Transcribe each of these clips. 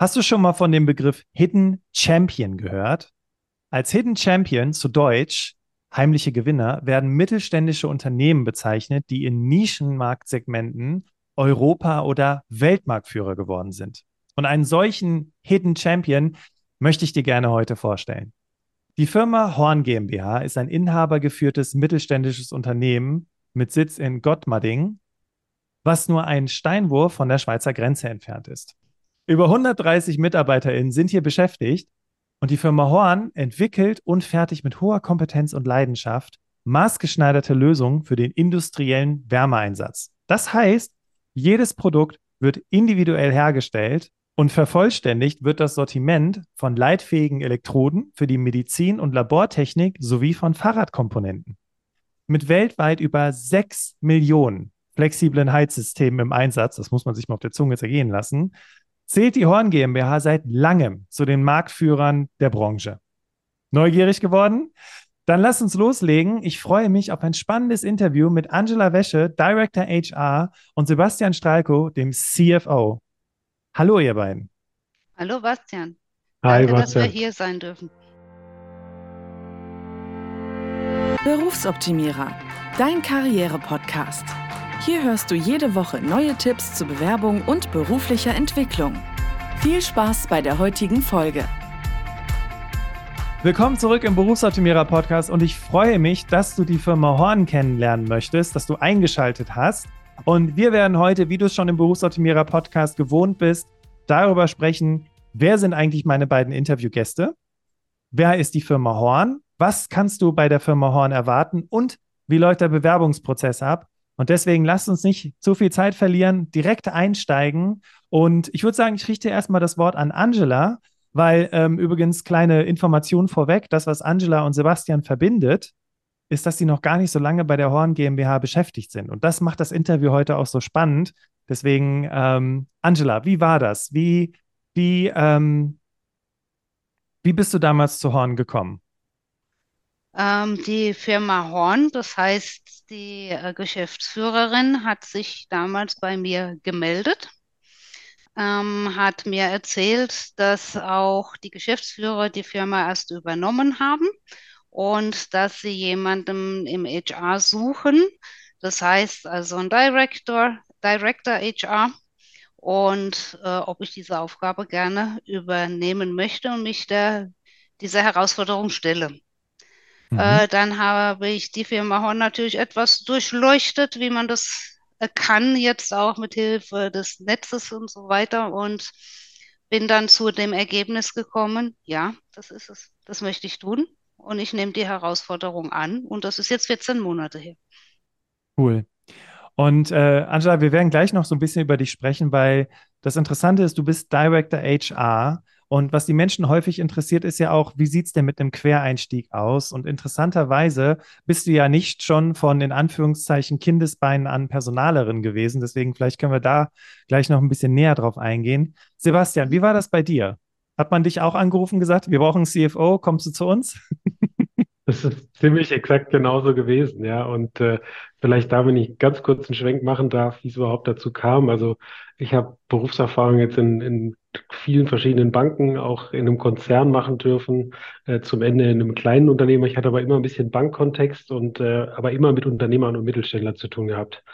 Hast du schon mal von dem Begriff Hidden Champion gehört? Als Hidden Champion zu Deutsch heimliche Gewinner werden mittelständische Unternehmen bezeichnet, die in Nischenmarktsegmenten Europa- oder Weltmarktführer geworden sind. Und einen solchen Hidden Champion möchte ich dir gerne heute vorstellen. Die Firma Horn GmbH ist ein inhabergeführtes mittelständisches Unternehmen mit Sitz in Gottmading, was nur ein Steinwurf von der Schweizer Grenze entfernt ist. Über 130 MitarbeiterInnen sind hier beschäftigt und die Firma Horn entwickelt und fertigt mit hoher Kompetenz und Leidenschaft maßgeschneiderte Lösungen für den industriellen Wärmeeinsatz. Das heißt, jedes Produkt wird individuell hergestellt und vervollständigt wird das Sortiment von leitfähigen Elektroden für die Medizin- und Labortechnik sowie von Fahrradkomponenten. Mit weltweit über 6 Millionen flexiblen Heizsystemen im Einsatz, das muss man sich mal auf der Zunge zergehen lassen, zählt die Horn GmbH seit langem zu den Marktführern der Branche. Neugierig geworden? Dann lass uns loslegen. Ich freue mich auf ein spannendes Interview mit Angela Wäsche, Director HR und Sebastian Stralko, dem CFO. Hallo, ihr beiden. Hallo, Bastian. Hi, Danke, Bastian. dass wir hier sein dürfen. Berufsoptimierer, dein Karriere-Podcast. Hier hörst du jede Woche neue Tipps zur Bewerbung und beruflicher Entwicklung. Viel Spaß bei der heutigen Folge. Willkommen zurück im Berufsoptimierer Podcast und ich freue mich, dass du die Firma Horn kennenlernen möchtest, dass du eingeschaltet hast. Und wir werden heute, wie du es schon im Berufsoptimierer Podcast gewohnt bist, darüber sprechen, wer sind eigentlich meine beiden Interviewgäste? Wer ist die Firma Horn? Was kannst du bei der Firma Horn erwarten? Und wie läuft der Bewerbungsprozess ab? Und deswegen lasst uns nicht zu viel Zeit verlieren, direkt einsteigen. Und ich würde sagen, ich richte erstmal das Wort an Angela, weil ähm, übrigens kleine Information vorweg, das, was Angela und Sebastian verbindet, ist, dass sie noch gar nicht so lange bei der Horn GmbH beschäftigt sind. Und das macht das Interview heute auch so spannend. Deswegen, ähm, Angela, wie war das? Wie, wie, ähm, wie bist du damals zu Horn gekommen? Ähm, die Firma Horn, das heißt, die äh, Geschäftsführerin hat sich damals bei mir gemeldet, ähm, hat mir erzählt, dass auch die Geschäftsführer die Firma erst übernommen haben und dass sie jemanden im HR suchen. Das heißt also ein Director, Director HR und äh, ob ich diese Aufgabe gerne übernehmen möchte und mich der, dieser Herausforderung stelle. Mhm. Äh, dann habe ich die Firma Horn natürlich etwas durchleuchtet, wie man das äh, kann, jetzt auch mit Hilfe des Netzes und so weiter und bin dann zu dem Ergebnis gekommen, ja, das ist es, das möchte ich tun und ich nehme die Herausforderung an und das ist jetzt 14 Monate her. Cool. Und äh, Angela, wir werden gleich noch so ein bisschen über dich sprechen, weil das Interessante ist, du bist Director HR. Und was die Menschen häufig interessiert, ist ja auch, wie sieht es denn mit einem Quereinstieg aus? Und interessanterweise bist du ja nicht schon von in Anführungszeichen Kindesbeinen an Personalerin gewesen. Deswegen vielleicht können wir da gleich noch ein bisschen näher drauf eingehen. Sebastian, wie war das bei dir? Hat man dich auch angerufen und gesagt, wir brauchen einen CFO, kommst du zu uns? Das ist ziemlich exakt genauso gewesen, ja. Und äh, vielleicht da, wenn ich ganz kurz einen Schwenk machen darf, wie es überhaupt dazu kam. Also ich habe Berufserfahrung jetzt in, in vielen verschiedenen Banken, auch in einem Konzern machen dürfen, äh, zum Ende in einem kleinen Unternehmer. Ich hatte aber immer ein bisschen Bankkontext und äh, aber immer mit Unternehmern und Mittelständlern zu tun gehabt.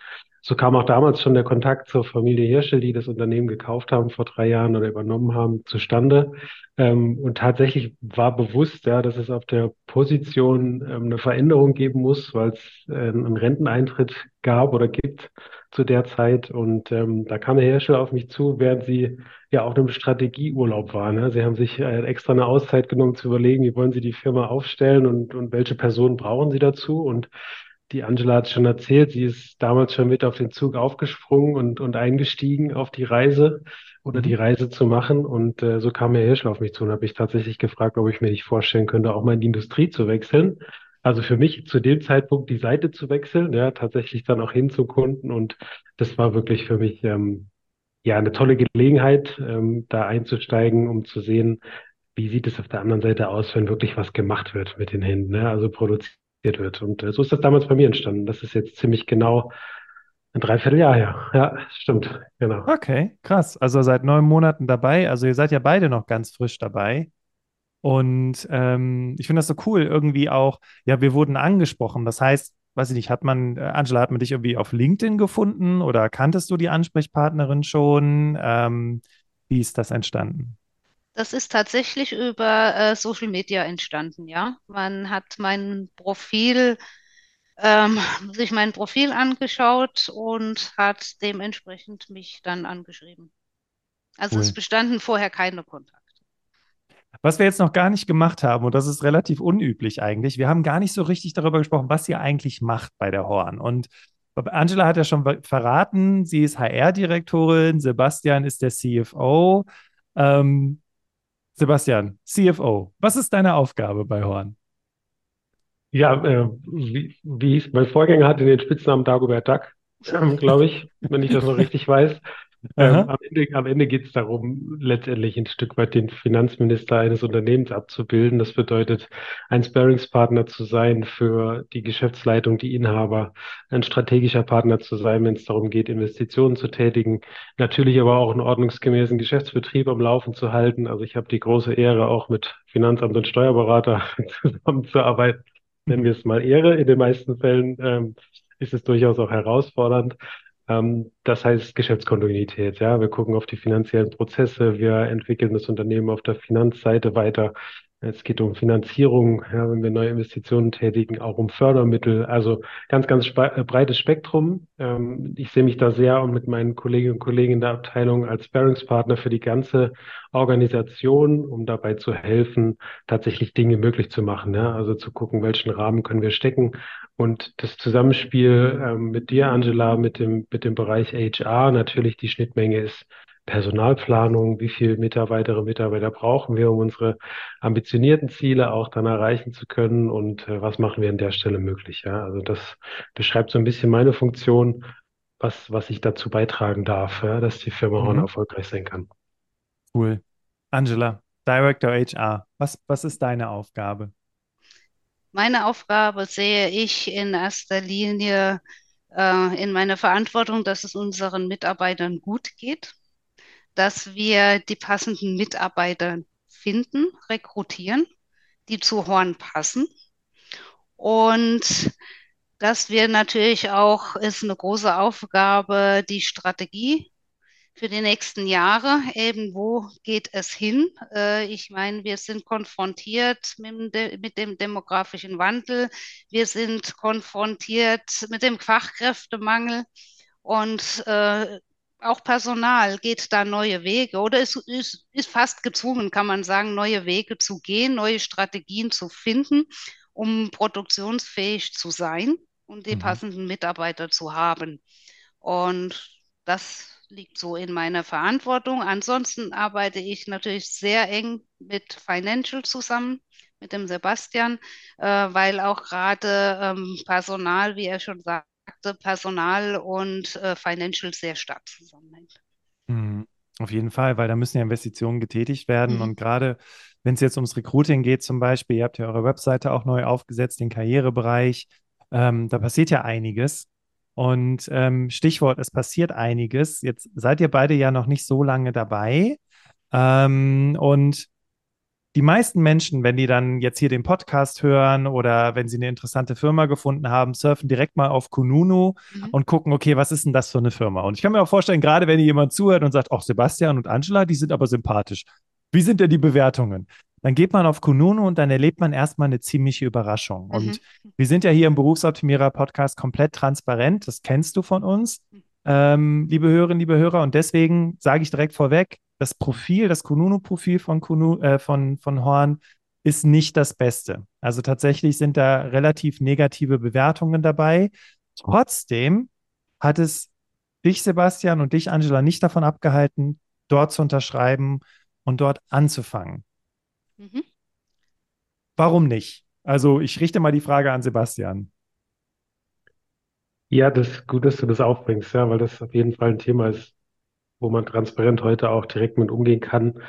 So kam auch damals schon der Kontakt zur Familie Hirschel, die das Unternehmen gekauft haben vor drei Jahren oder übernommen haben, zustande. Ähm, und tatsächlich war bewusst, ja, dass es auf der Position ähm, eine Veränderung geben muss, weil es äh, einen Renteneintritt gab oder gibt zu der Zeit. Und ähm, da kam Herr Hirschel auf mich zu, während sie ja auf einem Strategieurlaub waren. Ja. Sie haben sich äh, extra eine Auszeit genommen zu überlegen, wie wollen Sie die Firma aufstellen und, und welche Personen brauchen Sie dazu. Und die Angela hat schon erzählt, sie ist damals schon mit auf den Zug aufgesprungen und, und eingestiegen auf die Reise oder die Reise zu machen. Und äh, so kam Herr Hirschel auf mich zu und habe mich tatsächlich gefragt, ob ich mir nicht vorstellen könnte, auch mal in die Industrie zu wechseln. Also für mich zu dem Zeitpunkt die Seite zu wechseln, ja, tatsächlich dann auch hin zu Kunden. Und das war wirklich für mich ähm, ja eine tolle Gelegenheit, ähm, da einzusteigen, um zu sehen, wie sieht es auf der anderen Seite aus, wenn wirklich was gemacht wird mit den Händen, ne? also produziert wird. Und äh, so ist das damals bei mir entstanden. Das ist jetzt ziemlich genau Ein Dreivierteljahr, ja. Ja, stimmt, genau. Okay, krass. Also seit neun Monaten dabei. Also ihr seid ja beide noch ganz frisch dabei. Und ähm, ich finde das so cool, irgendwie auch, ja, wir wurden angesprochen. Das heißt, weiß ich nicht, hat man, äh, Angela, hat man dich irgendwie auf LinkedIn gefunden oder kanntest du die Ansprechpartnerin schon? Ähm, wie ist das entstanden? Das ist tatsächlich über äh, Social Media entstanden, ja. Man hat mein Profil, ähm, sich mein Profil angeschaut und hat dementsprechend mich dann angeschrieben. Also es Cool. bestanden vorher keine Kontakte. Was wir jetzt noch gar nicht gemacht haben, und das ist relativ unüblich eigentlich, wir haben gar nicht so richtig darüber gesprochen, was ihr eigentlich macht bei der Horn. Und Angela hat ja schon ver- verraten, sie ist HR-Direktorin, Sebastian ist der CFO. Ähm, Sebastian, CFO, was ist deine Aufgabe bei Horn? Ja, äh, wie, wie mein Vorgänger hatte den Spitznamen Dagobert Duck, glaube ich, wenn ich das noch richtig weiß. Ähm, am Ende, am Ende geht es darum, letztendlich ein Stück weit den Finanzminister eines Unternehmens abzubilden. Das bedeutet, ein Sparringspartner zu sein für die Geschäftsleitung, die Inhaber, ein strategischer Partner zu sein, wenn es darum geht, Investitionen zu tätigen, natürlich aber auch einen ordnungsgemäßen Geschäftsbetrieb am Laufen zu halten. Also ich habe die große Ehre, auch mit Finanzamt und Steuerberater zusammenzuarbeiten. Nennen wir es mal Ehre. In den meisten Fällen ähm, ist es durchaus auch herausfordernd. Ähm, das heißt Geschäftskontinuität. Ja, wir gucken auf die finanziellen Prozesse. Wir entwickeln das Unternehmen auf der Finanzseite weiter. Es geht um Finanzierung, ja, wenn wir neue Investitionen tätigen, auch um Fördermittel. Also ganz, ganz äh, breites Spektrum. Ähm, ich sehe mich da sehr und mit meinen Kolleginnen und Kollegen in der Abteilung als Sparringspartner für die ganze Organisation, um dabei zu helfen, tatsächlich Dinge möglich zu machen. Ja, also zu gucken, welchen Rahmen können wir stecken. Und das Zusammenspiel ähm, mit dir, Angela, mit dem, mit dem Bereich HR, natürlich die Schnittmenge ist Personalplanung, wie viele Mitarbeiterinnen und Mitarbeiter brauchen wir, um unsere ambitionierten Ziele auch dann erreichen zu können und äh, was machen wir an der Stelle möglich. Ja? Also das beschreibt so ein bisschen meine Funktion, was, was ich dazu beitragen darf, ja, dass die Firma Horn Mhm. erfolgreich sein kann. Cool. Angela, Director HR, was, was ist deine Aufgabe? Meine Aufgabe sehe ich in erster Linie äh, in meiner Verantwortung, dass es unseren Mitarbeitern gut geht, dass wir die passenden Mitarbeiter finden, rekrutieren, die zu Horn passen. Und dass wir natürlich auch, ist eine große Aufgabe, die Strategie für die nächsten Jahre, eben wo geht es hin? Äh, ich meine, wir sind konfrontiert mit dem, demografischen Wandel, wir sind konfrontiert mit dem Fachkräftemangel. Und äh, auch Personal geht da neue Wege oder ist, ist, ist fast gezwungen, kann man sagen, neue Wege zu gehen, neue Strategien zu finden, um produktionsfähig zu sein und die Mhm. passenden Mitarbeiter zu haben. Und das liegt so in meiner Verantwortung. Ansonsten arbeite ich natürlich sehr eng mit Financial zusammen, mit dem Sebastian, äh, weil auch gerade ähm, Personal, wie er schon sagte, Personal und äh, Financial sehr stark zusammenhängt. Mhm. Auf jeden Fall, weil da müssen ja Investitionen getätigt werden. Mhm. Und gerade wenn es jetzt ums Recruiting geht, zum Beispiel, ihr habt ja eure Webseite auch neu aufgesetzt, den Karrierebereich, ähm, da passiert ja einiges. Und ähm, Stichwort, es passiert einiges. Jetzt seid ihr beide ja noch nicht so lange dabei. Ähm, und die meisten Menschen, wenn die dann jetzt hier den Podcast hören oder wenn sie eine interessante Firma gefunden haben, surfen direkt mal auf Kununu Mhm. und gucken, okay, was ist denn das für eine Firma? Und ich kann mir auch vorstellen, gerade wenn jemand zuhört und sagt, ach, Sebastian und Angela, die sind aber sympathisch. Wie sind denn die Bewertungen? Dann geht man auf Kununu und dann erlebt man erstmal eine ziemliche Überraschung. Und Mhm. wir sind ja hier im Berufsoptimierer-Podcast komplett transparent. Das kennst du von uns, ähm, liebe Hörerinnen, liebe Hörer. Und deswegen sage ich direkt vorweg, das Profil, das Kununu-Profil von, Kunu, äh, von, von Horn ist nicht das Beste. Also tatsächlich sind da relativ negative Bewertungen dabei. Trotzdem hat es dich, Sebastian, und dich, Angela, nicht davon abgehalten, dort zu unterschreiben und dort anzufangen. Mhm. Warum nicht? Also ich richte mal die Frage an Sebastian. Ja, das gut, dass du das aufbringst, ja, weil das auf jeden Fall ein Thema ist, wo man transparent heute auch direkt mit umgehen kann.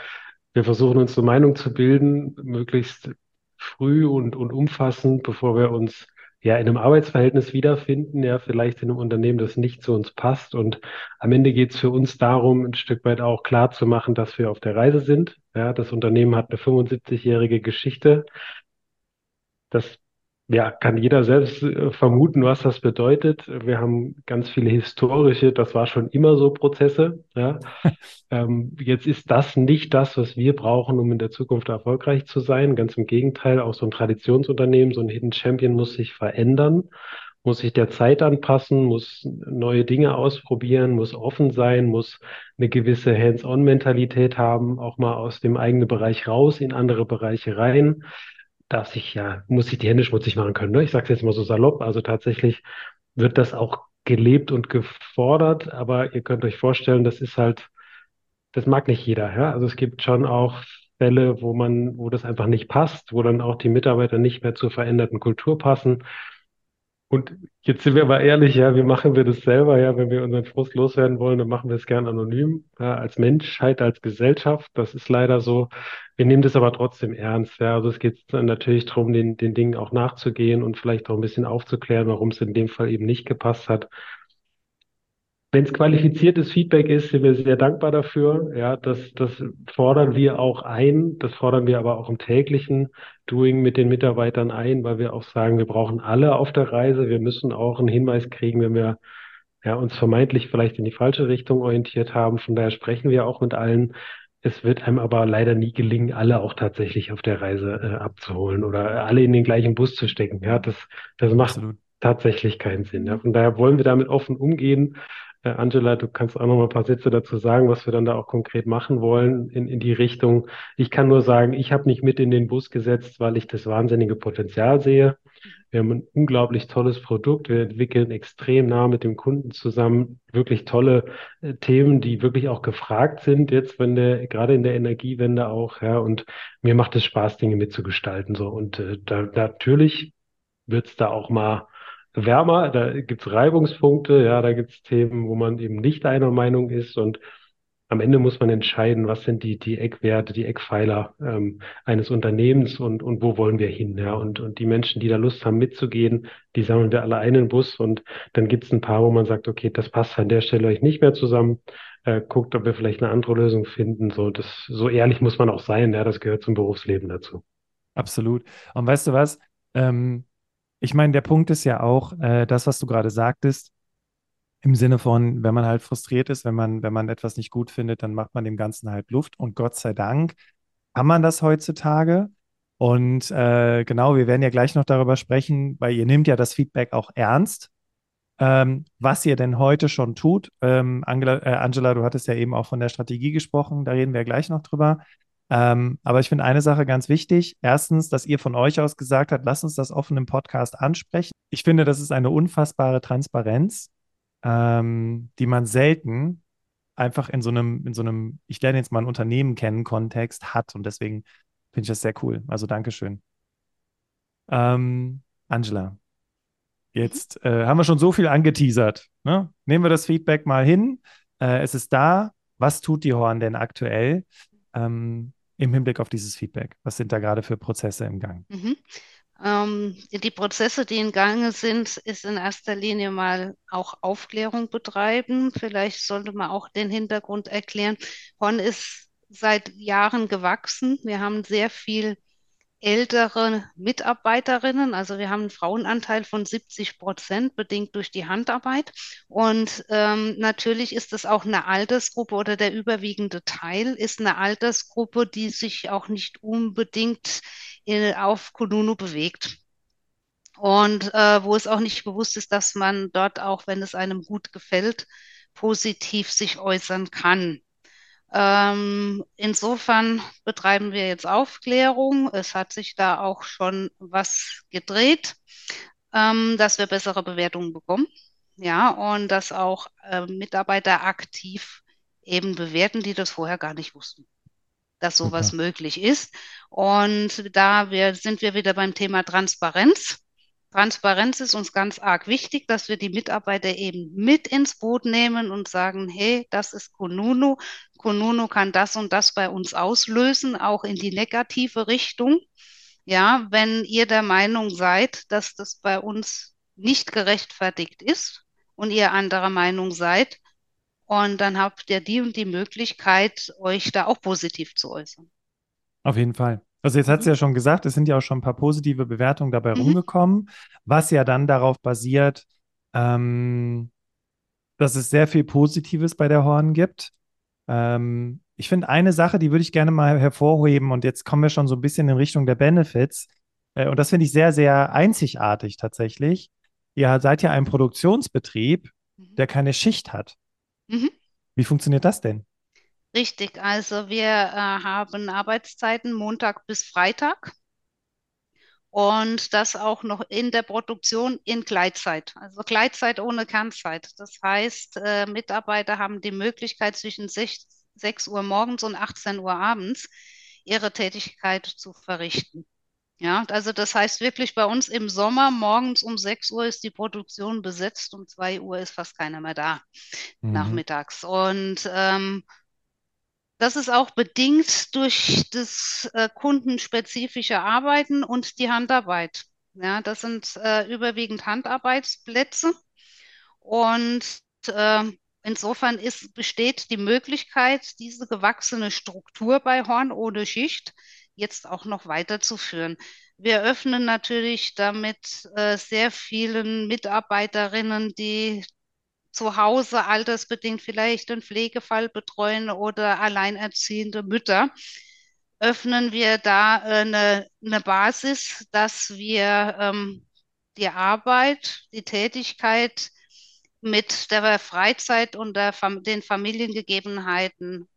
Wir versuchen uns eine Meinung zu bilden, möglichst früh und, und umfassend, bevor wir uns ja in einem Arbeitsverhältnis wiederfinden, ja vielleicht in einem Unternehmen, das nicht zu uns passt. Und am Ende geht es für uns darum, ein Stück weit auch klar zu machen, dass wir auf der Reise sind. Ja, das Unternehmen hat eine 75-jährige Geschichte. Das ja, kann jeder selbst äh, vermuten, was das bedeutet. Wir haben ganz viele historische, das war schon immer so Prozesse. Ja. ähm, jetzt ist das nicht das, was wir brauchen, um in der Zukunft erfolgreich zu sein. Ganz im Gegenteil, auch so ein Traditionsunternehmen, so ein Hidden Champion muss sich verändern, muss sich der Zeit anpassen, muss neue Dinge ausprobieren, muss offen sein, muss eine gewisse Hands-on-Mentalität haben, auch mal aus dem eigenen Bereich raus in andere Bereiche rein darf sich ja, muss sich die Hände schmutzig machen können. Ne? Ich sage es jetzt mal so salopp. Also tatsächlich wird das auch gelebt und gefordert, aber ihr könnt euch vorstellen, das ist halt, das mag nicht jeder. Ja? Also es gibt schon auch Fälle, wo man, wo das einfach nicht passt, wo dann auch die Mitarbeiter nicht mehr zur veränderten Kultur passen. Und jetzt sind wir aber ehrlich, ja, wie machen wir das selber? Ja, wenn wir unseren Frust loswerden wollen, dann machen wir es gern anonym, ja, als Menschheit, als Gesellschaft. Das ist leider so. Wir nehmen das aber trotzdem ernst. Ja, also es geht dann natürlich darum, den, den Dingen auch nachzugehen und vielleicht auch ein bisschen aufzuklären, warum es in dem Fall eben nicht gepasst hat. Wenn es qualifiziertes Feedback ist, sind wir sehr dankbar dafür. Ja, das, das fordern wir auch ein. Das fordern wir aber auch im täglichen Doing mit den Mitarbeitern ein, weil wir auch sagen, wir brauchen alle auf der Reise. Wir müssen auch einen Hinweis kriegen, wenn wir ja, uns vermeintlich vielleicht in die falsche Richtung orientiert haben. Von daher sprechen wir auch mit allen. Es wird einem aber leider nie gelingen, alle auch tatsächlich auf der Reise äh, abzuholen oder alle in den gleichen Bus zu stecken. Ja, das, das macht Absolut. tatsächlich keinen Sinn. Ja. Von daher wollen wir damit offen umgehen äh, Angela, du kannst auch noch mal ein paar Sätze dazu sagen, was wir dann da auch konkret machen wollen in, in die Richtung. Ich kann nur sagen, ich habe nicht mit in den Bus gesetzt, weil ich das wahnsinnige Potenzial sehe. Wir haben ein unglaublich tolles Produkt. Wir entwickeln extrem nah mit dem Kunden zusammen wirklich tolle äh, Themen, die wirklich auch gefragt sind jetzt, wenn der gerade in der Energiewende auch. Ja, und mir macht es Spaß, Dinge mitzugestalten so. Und äh, da, natürlich wird es da auch mal wärmer, da gibt's Reibungspunkte, ja, da gibt's Themen, wo man eben nicht einer Meinung ist und am Ende muss man entscheiden, was sind die, die Eckwerte, die Eckpfeiler ähm, eines Unternehmens und, und wo wollen wir hin. Ja? Und, und die Menschen, die da Lust haben mitzugehen, die sammeln wir alle einen Bus und dann gibt's ein paar, wo man sagt, okay, das passt an der Stelle euch nicht mehr zusammen. Äh, guckt, ob wir vielleicht eine andere Lösung finden. So, das, so ehrlich muss man auch sein, ja, das gehört zum Berufsleben dazu. Absolut. Und weißt du was? Ähm, ich meine, der Punkt ist ja auch, äh, das, was du gerade sagtest, im Sinne von, wenn man halt frustriert ist, wenn man, wenn man etwas nicht gut findet, dann macht man dem Ganzen halt Luft. Und Gott sei Dank kann man das heutzutage. Und äh, genau, wir werden ja gleich noch darüber sprechen, weil ihr nehmt ja das Feedback auch ernst. Ähm, was ihr denn heute schon tut. Ähm, Angela, äh, Angela, du hattest ja eben auch von der Strategie gesprochen, da reden wir gleich noch drüber. Ähm, aber ich finde eine Sache ganz wichtig. Erstens, dass ihr von euch aus gesagt habt, lasst uns das offen im Podcast ansprechen. Ich finde, das ist eine unfassbare Transparenz, ähm, die man selten einfach in so einem, in so einem, ich lerne jetzt mal ein Unternehmen kennen, Kontext hat. Und deswegen finde ich das sehr cool. Also Dankeschön. Ähm, Angela, jetzt äh, haben wir schon so viel angeteasert. Ne? Nehmen wir das Feedback mal hin. Äh, es ist da. Was tut die Horn denn aktuell? Ähm, im Hinblick auf dieses Feedback? Was sind da gerade für Prozesse im Gang? Mhm. Ähm, die Prozesse, die in Gange sind, ist in erster Linie mal auch Aufklärung betreiben. Vielleicht sollte man auch den Hintergrund erklären. Horn ist seit Jahren gewachsen. Wir haben sehr viel ältere Mitarbeiterinnen. Also wir haben einen Frauenanteil von 70 Prozent, bedingt durch die Handarbeit. Und ähm, natürlich ist es auch eine Altersgruppe oder der überwiegende Teil ist eine Altersgruppe, die sich auch nicht unbedingt in, auf Kununu bewegt. Und äh, wo es auch nicht bewusst ist, dass man dort auch, wenn es einem gut gefällt, positiv sich äußern kann. Ähm, insofern betreiben wir jetzt Aufklärung. Es hat sich da auch schon was gedreht, ähm, dass wir bessere Bewertungen bekommen. Ja, und dass auch äh, Mitarbeiter aktiv eben bewerten, die das vorher gar nicht wussten, dass sowas Super. möglich ist. Und da wir, sind wir wieder beim Thema Transparenz. Transparenz ist uns ganz arg wichtig, dass wir die Mitarbeiter eben mit ins Boot nehmen und sagen, hey, das ist Konunu. Konunu kann das und das bei uns auslösen, auch in die negative Richtung. Ja, wenn ihr der Meinung seid, dass das bei uns nicht gerechtfertigt ist und ihr anderer Meinung seid, und dann habt ihr die und die Möglichkeit, euch da auch positiv zu äußern. Auf jeden Fall. Also jetzt hat sie Mhm. ja schon gesagt, es sind ja auch schon ein paar positive Bewertungen dabei Mhm. rumgekommen, was ja dann darauf basiert, ähm, dass es sehr viel Positives bei der Horn gibt. Ähm, ich finde eine Sache, die würde ich gerne mal hervorheben und jetzt kommen wir schon so ein bisschen in Richtung der Benefits. Äh, und das finde ich sehr, sehr einzigartig tatsächlich. Ihr seid ja ein Produktionsbetrieb, Mhm. der keine Schicht hat. Mhm. Wie funktioniert das denn? Richtig, also wir äh, haben Arbeitszeiten Montag bis Freitag und das auch noch in der Produktion in Gleitzeit, also Gleitzeit ohne Kernzeit. Das heißt, äh, Mitarbeiter haben die Möglichkeit zwischen 6, 6 Uhr morgens und 18 Uhr abends ihre Tätigkeit zu verrichten. Ja, also das heißt wirklich bei uns im Sommer morgens um 6 Uhr ist die Produktion besetzt, um 2 Uhr ist fast keiner mehr da Mhm. nachmittags. Und ähm, das ist auch bedingt durch das äh, kundenspezifische Arbeiten und die Handarbeit. Ja, das sind äh, überwiegend Handarbeitsplätze und äh, insofern ist, besteht die Möglichkeit, diese gewachsene Struktur bei Horn ohne Schicht jetzt auch noch weiterzuführen. Wir öffnen natürlich damit äh, sehr vielen Mitarbeiterinnen, die zu Hause altersbedingt vielleicht einen Pflegefall betreuen oder alleinerziehende Mütter, öffnen wir da äh, eine, eine Basis, dass wir ähm, die Arbeit, die Tätigkeit mit der Freizeit und der den Familiengegebenheiten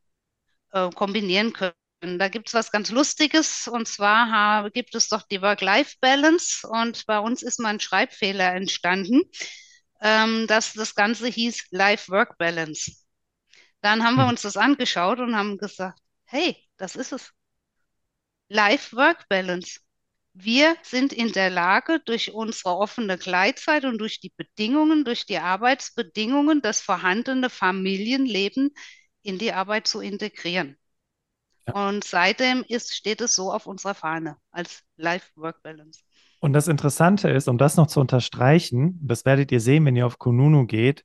äh, kombinieren können. Da gibt es was ganz Lustiges und zwar ha, gibt es doch die Work-Life-Balance und bei uns ist mal ein Schreibfehler entstanden, ähm, dass das Ganze hieß Life-Work-Balance. Dann haben wir Hm. uns das angeschaut und haben gesagt, hey, das ist es. Life-Work-Balance. Wir sind in der Lage, durch unsere offene Gleitzeit und durch die Bedingungen, durch die Arbeitsbedingungen, das vorhandene Familienleben in die Arbeit zu integrieren. Ja. Und seitdem ist, steht es so auf unserer Fahne als Life-Work-Balance. Und das Interessante ist, um das noch zu unterstreichen, das werdet ihr sehen, wenn ihr auf Kununu geht,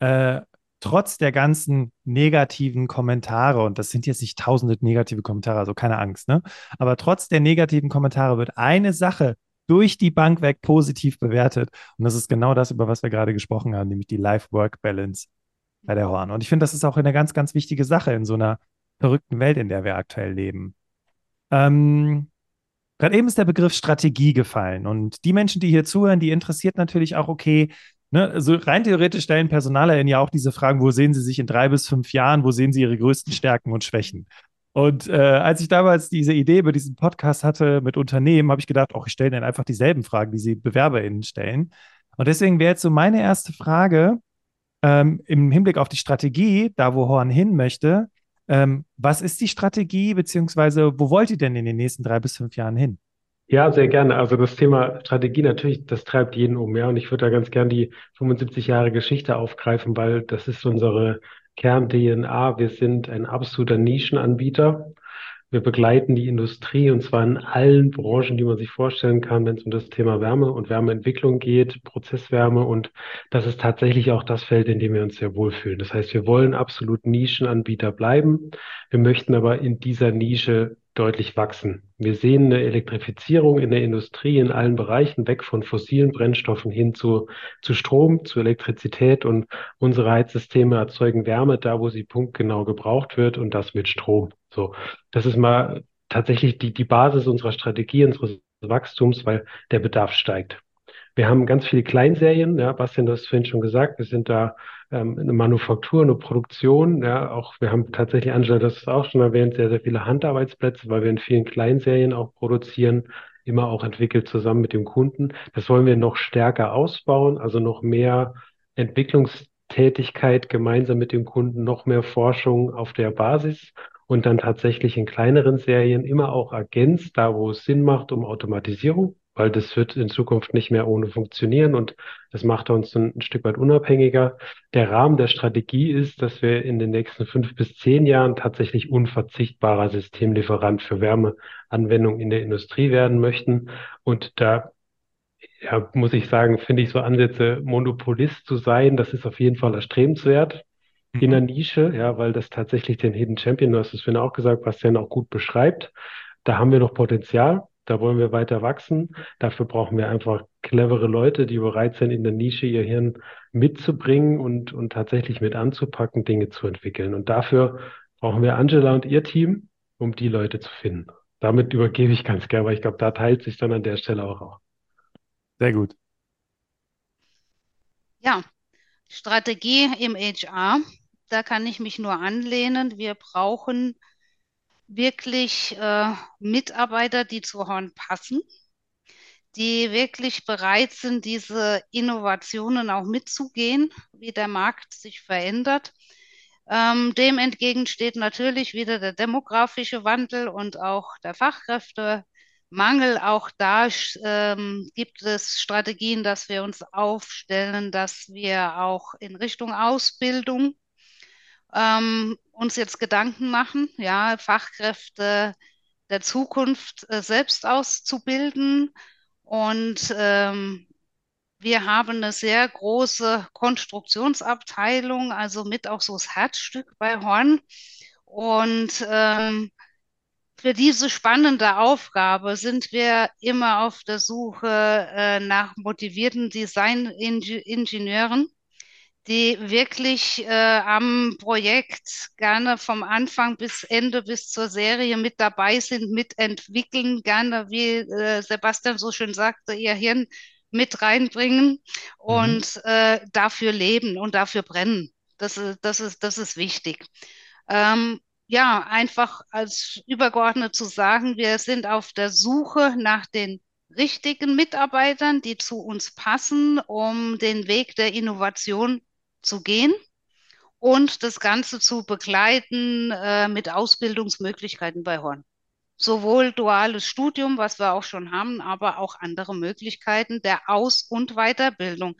äh, trotz der ganzen negativen Kommentare, und das sind jetzt nicht tausende negative Kommentare, also keine Angst, ne? Aber trotz der negativen Kommentare wird eine Sache durch die Bank weg positiv bewertet. Und das ist genau das, über was wir gerade gesprochen haben, nämlich die Life-Work-Balance bei der Horn. Und ich finde, das ist auch eine ganz, ganz wichtige Sache in so einer verrückten Welt, in der wir aktuell leben. Ähm, Gerade eben ist der Begriff Strategie gefallen. Und die Menschen, die hier zuhören, die interessiert natürlich auch, okay, ne, also rein theoretisch stellen PersonalerInnen ja auch diese Fragen, wo sehen sie sich in drei bis fünf Jahren, wo sehen sie ihre größten Stärken und Schwächen? Und äh, als ich damals diese Idee über diesen Podcast hatte mit Unternehmen, habe ich gedacht, auch ich stelle dann einfach dieselben Fragen, die sie BewerberInnen stellen. Und deswegen wäre jetzt so meine erste Frage ähm, im Hinblick auf die Strategie, da wo Horn hin möchte, ähm, was ist die Strategie, beziehungsweise wo wollt ihr denn in den nächsten drei bis fünf Jahren hin? Ja, sehr gerne. Also das Thema Strategie natürlich, das treibt jeden um, ja. Und ich würde da ganz gern die 75 Jahre Geschichte aufgreifen, weil das ist unsere Kern-DNA. Wir sind ein absoluter Nischenanbieter. Wir begleiten die Industrie und zwar in allen Branchen, die man sich vorstellen kann, wenn es um das Thema Wärme und Wärmeentwicklung geht, Prozesswärme. Und das ist tatsächlich auch das Feld, in dem wir uns sehr wohlfühlen. Das heißt, wir wollen absolut Nischenanbieter bleiben. Wir möchten aber in dieser Nische deutlich wachsen. Wir sehen eine Elektrifizierung in der Industrie in allen Bereichen, weg von fossilen Brennstoffen hin zu, zu Strom, zu Elektrizität und unsere Heizsysteme erzeugen Wärme da, wo sie punktgenau gebraucht wird und das mit Strom. So, das ist mal tatsächlich die, die Basis unserer Strategie, unseres Wachstums, weil der Bedarf steigt. Wir haben ganz viele Kleinserien, ja, Bastian, du hast vorhin schon gesagt, wir sind da ähm, eine Manufaktur, eine Produktion, ja, auch wir haben tatsächlich, Angela, das ist auch schon erwähnt, sehr, sehr viele Handarbeitsplätze, weil wir in vielen Kleinserien auch produzieren, immer auch entwickelt zusammen mit dem Kunden. Das wollen wir noch stärker ausbauen, also noch mehr Entwicklungstätigkeit gemeinsam mit dem Kunden, noch mehr Forschung auf der Basis und dann tatsächlich in kleineren Serien immer auch ergänzt, da wo es Sinn macht, um Automatisierung weil das wird in Zukunft nicht mehr ohne funktionieren und das macht uns ein, ein Stück weit unabhängiger. Der Rahmen der Strategie ist, dass wir in den nächsten fünf bis zehn Jahren tatsächlich unverzichtbarer Systemlieferant für Wärmeanwendungen in der Industrie werden möchten. Und da ja, muss ich sagen, finde ich so Ansätze, Monopolist zu sein, das ist auf jeden Fall erstrebenswert mhm. in der Nische, ja, weil das tatsächlich den Hidden Champion, du hast es vorhin auch gesagt, was der auch gut beschreibt. Da haben wir noch Potenzial. Da wollen wir weiter wachsen. Dafür brauchen wir einfach clevere Leute, die bereit sind, in der Nische ihr Hirn mitzubringen und, und tatsächlich mit anzupacken, Dinge zu entwickeln. Und dafür brauchen wir Angela und ihr Team, um die Leute zu finden. Damit übergebe ich ganz gerne, weil ich glaube, da teilt sich dann an der Stelle auch. auch. Sehr gut. Ja, Strategie im HR, da kann ich mich nur anlehnen. Wir brauchen wirklich äh, Mitarbeiter, die zu Horn passen, die wirklich bereit sind, diese Innovationen auch mitzugehen, wie der Markt sich verändert. Ähm, dem entgegen steht natürlich wieder der demografische Wandel und auch der Fachkräftemangel. Auch da ähm, gibt es Strategien, dass wir uns aufstellen, dass wir auch in Richtung Ausbildung ähm, uns jetzt Gedanken machen, ja, Fachkräfte der Zukunft äh, selbst auszubilden. Und ähm, wir haben eine sehr große Konstruktionsabteilung, also mit auch so das Herzstück bei Horn. Und ähm, für diese spannende Aufgabe sind wir immer auf der Suche äh, nach motivierten Designingenieuren die wirklich äh, am Projekt gerne vom Anfang bis Ende bis zur Serie mit dabei sind, mitentwickeln, gerne, wie äh, Sebastian so schön sagte, ihr Hirn mit reinbringen mhm. und äh, dafür leben und dafür brennen. Das ist, das ist, das ist wichtig. Ähm, ja, einfach als übergeordnet zu sagen, wir sind auf der Suche nach den richtigen Mitarbeitern, die zu uns passen, um den Weg der Innovation zu gehen und das Ganze zu begleiten äh, mit Ausbildungsmöglichkeiten bei Horn. Sowohl duales Studium, was wir auch schon haben, aber auch andere Möglichkeiten der Aus- und Weiterbildung.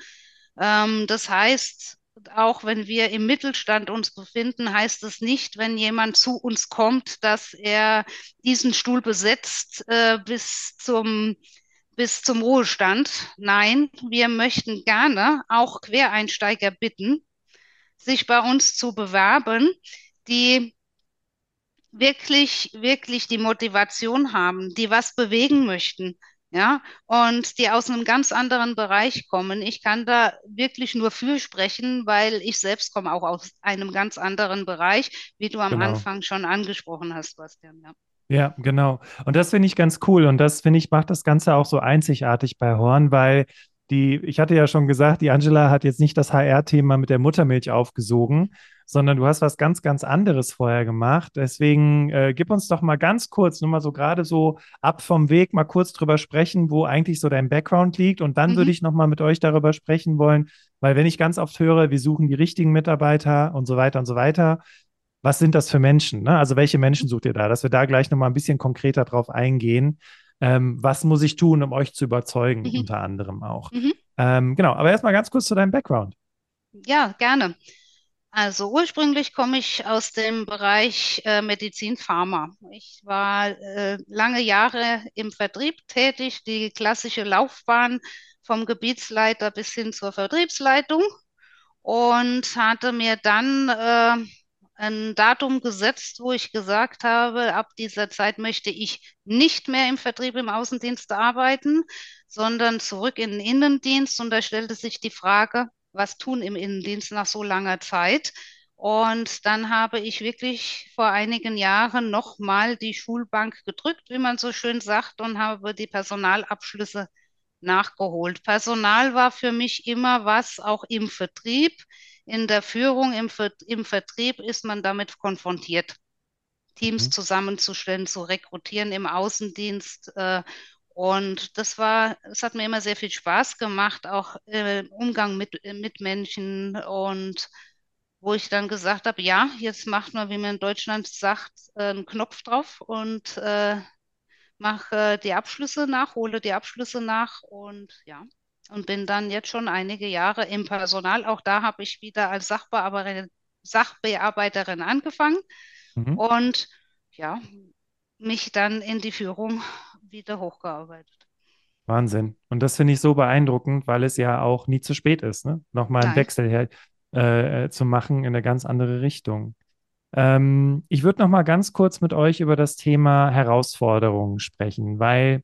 Ähm, das heißt, auch wenn wir im Mittelstand uns befinden, heißt es nicht, wenn jemand zu uns kommt, dass er diesen Stuhl besetzt äh, bis zum bis zum Ruhestand. Nein, wir möchten gerne auch Quereinsteiger bitten, sich bei uns zu bewerben, die wirklich, wirklich die Motivation haben, die was bewegen möchten, ja, und die aus einem ganz anderen Bereich kommen. Ich kann da wirklich nur für sprechen, weil ich selbst komme auch aus einem ganz anderen Bereich, wie du am genau. Anfang schon angesprochen hast, Bastian. Ja. Ja, genau. Und das finde ich ganz cool. Und das finde ich macht das Ganze auch so einzigartig bei Horn, weil die, ich hatte ja schon gesagt, die Angela hat jetzt nicht das HR-Thema mit der Muttermilch aufgesogen, sondern du hast was ganz, ganz anderes vorher gemacht. Deswegen äh, gib uns doch mal ganz kurz, nur mal so gerade so ab vom Weg mal kurz drüber sprechen, wo eigentlich so dein Background liegt. Und dann mhm. würde ich nochmal mit euch darüber sprechen wollen, weil wenn ich ganz oft höre, wir suchen die richtigen Mitarbeiter und so weiter und so weiter, was sind das für Menschen? Ne? Also welche Menschen sucht ihr da? Dass wir da gleich nochmal ein bisschen konkreter drauf eingehen. Ähm, was muss ich tun, um euch zu überzeugen, mhm. unter anderem auch. Mhm. Ähm, genau, aber erstmal ganz kurz zu deinem Background. Ja, gerne. Also ursprünglich komme ich aus dem Bereich äh, Medizin, Pharma. Ich war äh, lange Jahre im Vertrieb tätig, die klassische Laufbahn vom Gebietsleiter bis hin zur Vertriebsleitung und hatte mir dann äh, ein Datum gesetzt, wo ich gesagt habe, ab dieser Zeit möchte ich nicht mehr im Vertrieb im Außendienst arbeiten, sondern zurück in den Innendienst. Und da stellte sich die Frage, was tun im Innendienst nach so langer Zeit? Und dann habe ich wirklich vor einigen Jahren nochmal die Schulbank gedrückt, wie man so schön sagt, und habe die Personalabschlüsse nachgeholt. Personal war für mich immer was, auch im Vertrieb in der Führung, im, im Vertrieb ist man damit konfrontiert, Teams mhm. zusammenzustellen, zu rekrutieren im Außendienst. Äh, und das war, es hat mir immer sehr viel Spaß gemacht, auch äh, Umgang mit, mit Menschen und wo ich dann gesagt habe, ja, jetzt macht man, wie man in Deutschland sagt, äh, einen Knopf drauf und äh, mache die Abschlüsse nach, hole die Abschlüsse nach und ja, und bin dann jetzt schon einige Jahre im Personal. Auch da habe ich wieder als Sachbearbeiterin, Sachbearbeiterin angefangen mhm. und ja, mich dann in die Führung wieder hochgearbeitet. Wahnsinn. Und das finde ich so beeindruckend, weil es ja auch nie zu spät ist, ne? nochmal einen Nein. Wechsel her, äh, zu machen in eine ganz andere Richtung. Ähm, ich würde noch mal ganz kurz mit euch über das Thema Herausforderungen sprechen, weil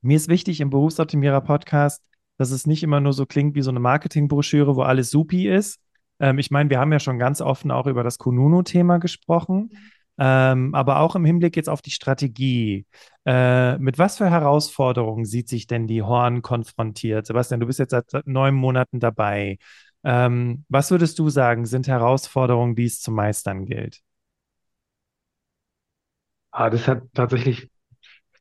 mir ist wichtig im Berufsoptimierer Podcast, dass es nicht immer nur so klingt wie so eine Marketingbroschüre, wo alles supi ist. Ähm, ich meine, wir haben ja schon ganz offen auch über das Kununu-Thema gesprochen. Ähm, aber auch im Hinblick jetzt auf die Strategie. Äh, mit was für Herausforderungen sieht sich denn die Horn konfrontiert? Sebastian, du bist jetzt seit neun Monaten dabei. Ähm, was würdest du sagen, sind Herausforderungen, die es zu meistern gilt? Ah, das hat tatsächlich,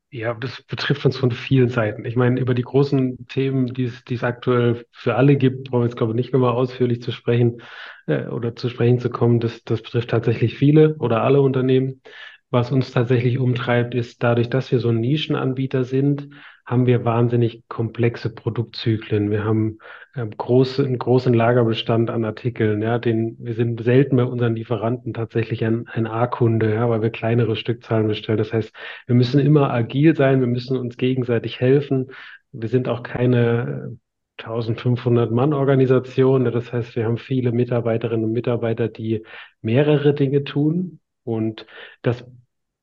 ja, das betrifft uns von vielen Seiten. Ich meine, über die großen Themen, die es, die es aktuell für alle gibt, brauchen wir jetzt, glaube ich, nicht nochmal ausführlich zu sprechen äh, oder zu sprechen zu kommen. Das, das betrifft tatsächlich viele oder alle Unternehmen. Was uns tatsächlich umtreibt, ist dadurch, dass wir so ein Nischenanbieter sind, haben wir wahnsinnig komplexe Produktzyklen. Wir haben äh, große, einen großen Lagerbestand an Artikeln. Ja, den, wir sind selten bei unseren Lieferanten tatsächlich ein, ein A-Kunde, ja, weil wir kleinere Stückzahlen bestellen. Das heißt, wir müssen immer agil sein, wir müssen uns gegenseitig helfen. Wir sind auch keine 1500 Mann Organisation. Das heißt, wir haben viele Mitarbeiterinnen und Mitarbeiter, die mehrere Dinge tun. Und das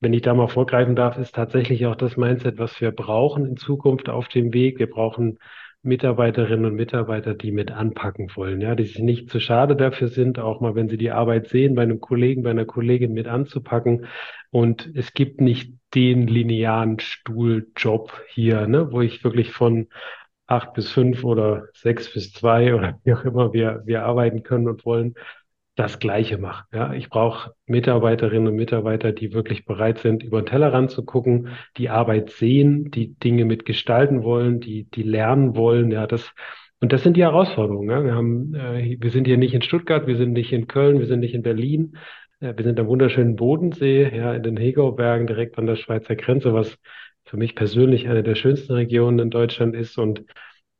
wenn ich da mal vorgreifen darf, ist tatsächlich auch das Mindset, was wir brauchen in Zukunft auf dem Weg. Wir brauchen Mitarbeiterinnen und Mitarbeiter, die mit anpacken wollen, ja, die sich nicht zu schade dafür sind, auch mal, wenn sie die Arbeit sehen, bei einem Kollegen, bei einer Kollegin mit anzupacken. Und es gibt nicht den linearen Stuhljob hier, ne, wo ich wirklich von acht bis fünf oder sechs bis zwei oder wie auch immer wir, wir arbeiten können und wollen, das Gleiche mache. Ja, ich brauche Mitarbeiterinnen und Mitarbeiter, die wirklich bereit sind, über den Tellerrand zu gucken, die Arbeit sehen, die Dinge mitgestalten wollen, die, die lernen wollen. Ja, das, und das sind die Herausforderungen. Ja. Wir haben, äh, wir sind hier nicht in Stuttgart, wir sind nicht in Köln, wir sind nicht in Berlin. Äh, wir sind am wunderschönen Bodensee, ja, in den Hegaubergen, direkt an der Schweizer Grenze, was für mich persönlich eine der schönsten Regionen in Deutschland ist und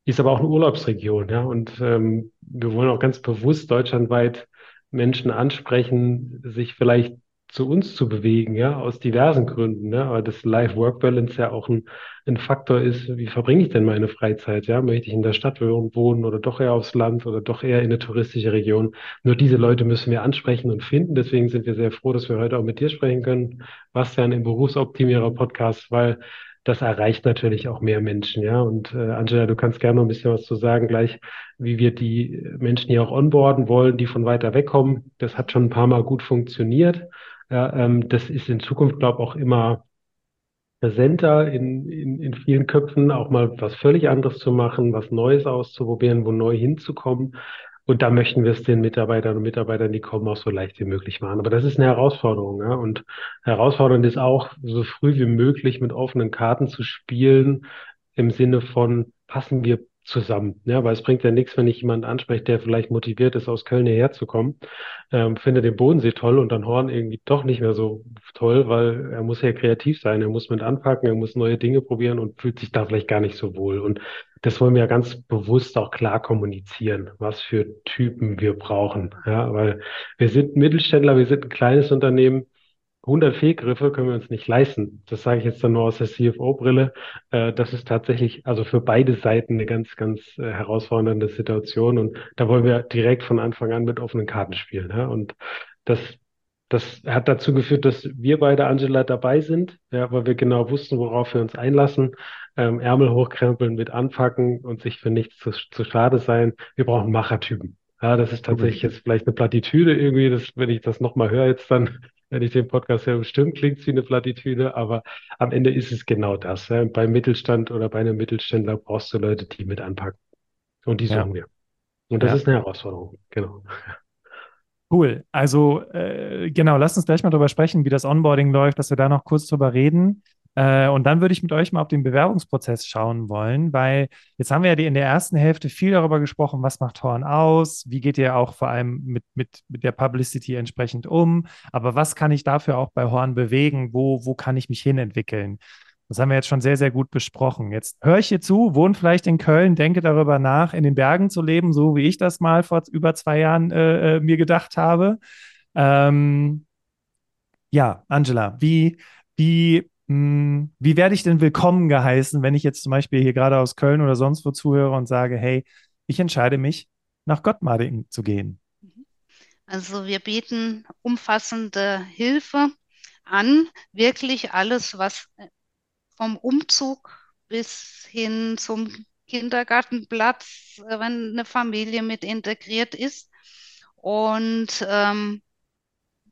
ist aber auch eine Urlaubsregion, ja. Und ähm, wir wollen auch ganz bewusst deutschlandweit Menschen ansprechen, sich vielleicht zu uns zu bewegen, ja, aus diversen Gründen, ne? Aber das Life-Work-Balance ja auch ein, ein Faktor ist, wie verbringe ich denn meine Freizeit, ja? Möchte ich in der Stadt wohnen oder doch eher aufs Land oder doch eher in eine touristische Region? Nur diese Leute müssen wir ansprechen und finden. Deswegen sind wir sehr froh, dass wir heute auch mit dir sprechen können, Bastian, im Berufsoptimierer Podcast, weil das erreicht natürlich auch mehr Menschen, ja. Und äh, Angela, du kannst gerne noch ein bisschen was zu sagen, gleich, wie wir die Menschen hier auch onboarden wollen, die von weiter weg kommen. Das hat schon ein paar Mal gut funktioniert. Ja, ähm, das ist in Zukunft, glaube ich, auch immer präsenter in, in, in vielen Köpfen, auch mal was völlig anderes zu machen, was Neues auszuprobieren, wo neu hinzukommen. Und da möchten wir es den Mitarbeitern und Mitarbeitern, die kommen, auch so leicht wie möglich machen. Aber das ist eine Herausforderung. Ja? Und herausfordernd ist auch, so früh wie möglich mit offenen Karten zu spielen, im Sinne von, passen wir zusammen. Ja, weil es bringt ja nichts, wenn ich jemanden anspreche, der vielleicht motiviert ist, aus Köln hierher zu kommen, ähm, finde den Bodensee toll und dann Horn irgendwie doch nicht mehr so toll, weil er muss ja kreativ sein, er muss mit anpacken, er muss neue Dinge probieren und fühlt sich da vielleicht gar nicht so wohl. Und das wollen wir ja ganz bewusst auch klar kommunizieren, was für Typen wir brauchen. Ja, weil wir sind Mittelständler, wir sind ein kleines Unternehmen, 100 Fehlgriffe können wir uns nicht leisten. Das sage ich jetzt dann nur aus der CFO-Brille. Äh, das ist tatsächlich also für beide Seiten eine ganz, ganz äh, herausfordernde Situation. Und da wollen wir direkt von Anfang an mit offenen Karten spielen. Und das, das hat dazu geführt, dass wir beide, Angela, dabei sind, weil wir genau wussten, worauf wir uns einlassen. Ähm, Ärmel hochkrempeln, mit anpacken und sich für nichts zu, zu schade sein. Wir brauchen Machertypen. Ja, das ist tatsächlich jetzt vielleicht eine Plattitüde irgendwie. Das, wenn ich das nochmal höre jetzt dann wenn ich den Podcast höre, bestimmt klingt es wie eine Plattitüde, aber am Ende ist es genau das. Ja. Beim Mittelstand oder bei einem Mittelständler brauchst du Leute, die mit anpacken. Und die suchen ja. wir. Und das ja. ist eine Herausforderung, genau. Cool. Also äh, genau, lasst uns gleich mal darüber sprechen, wie das Onboarding läuft, dass wir da noch kurz drüber reden. Äh, und dann würde ich mit euch mal auf den Bewerbungsprozess schauen wollen, weil jetzt haben wir ja in der ersten Hälfte viel darüber gesprochen, was macht Horn aus, wie geht ihr auch vor allem mit, mit, mit der Publicity entsprechend um, aber was kann ich dafür auch bei Horn bewegen, wo, wo kann ich mich hinentwickeln? Das haben wir jetzt schon sehr, sehr gut besprochen. Jetzt höre ich hier zu, wohne vielleicht in Köln, denke darüber nach, in den Bergen zu leben, so wie ich das mal vor über zwei Jahren äh, äh mir gedacht habe. Ähm, ja, Angela, wie, wie, hm, wie werde ich denn willkommen geheißen, wenn ich jetzt zum Beispiel hier gerade aus Köln oder sonst wo zuhöre und sage, hey, ich entscheide mich, nach Gottmarding zu gehen? Also wir bieten umfassende Hilfe an, wirklich alles, was äh, vom Umzug bis hin zum Kindergartenplatz, äh, wenn eine Familie mit integriert ist. Und ähm,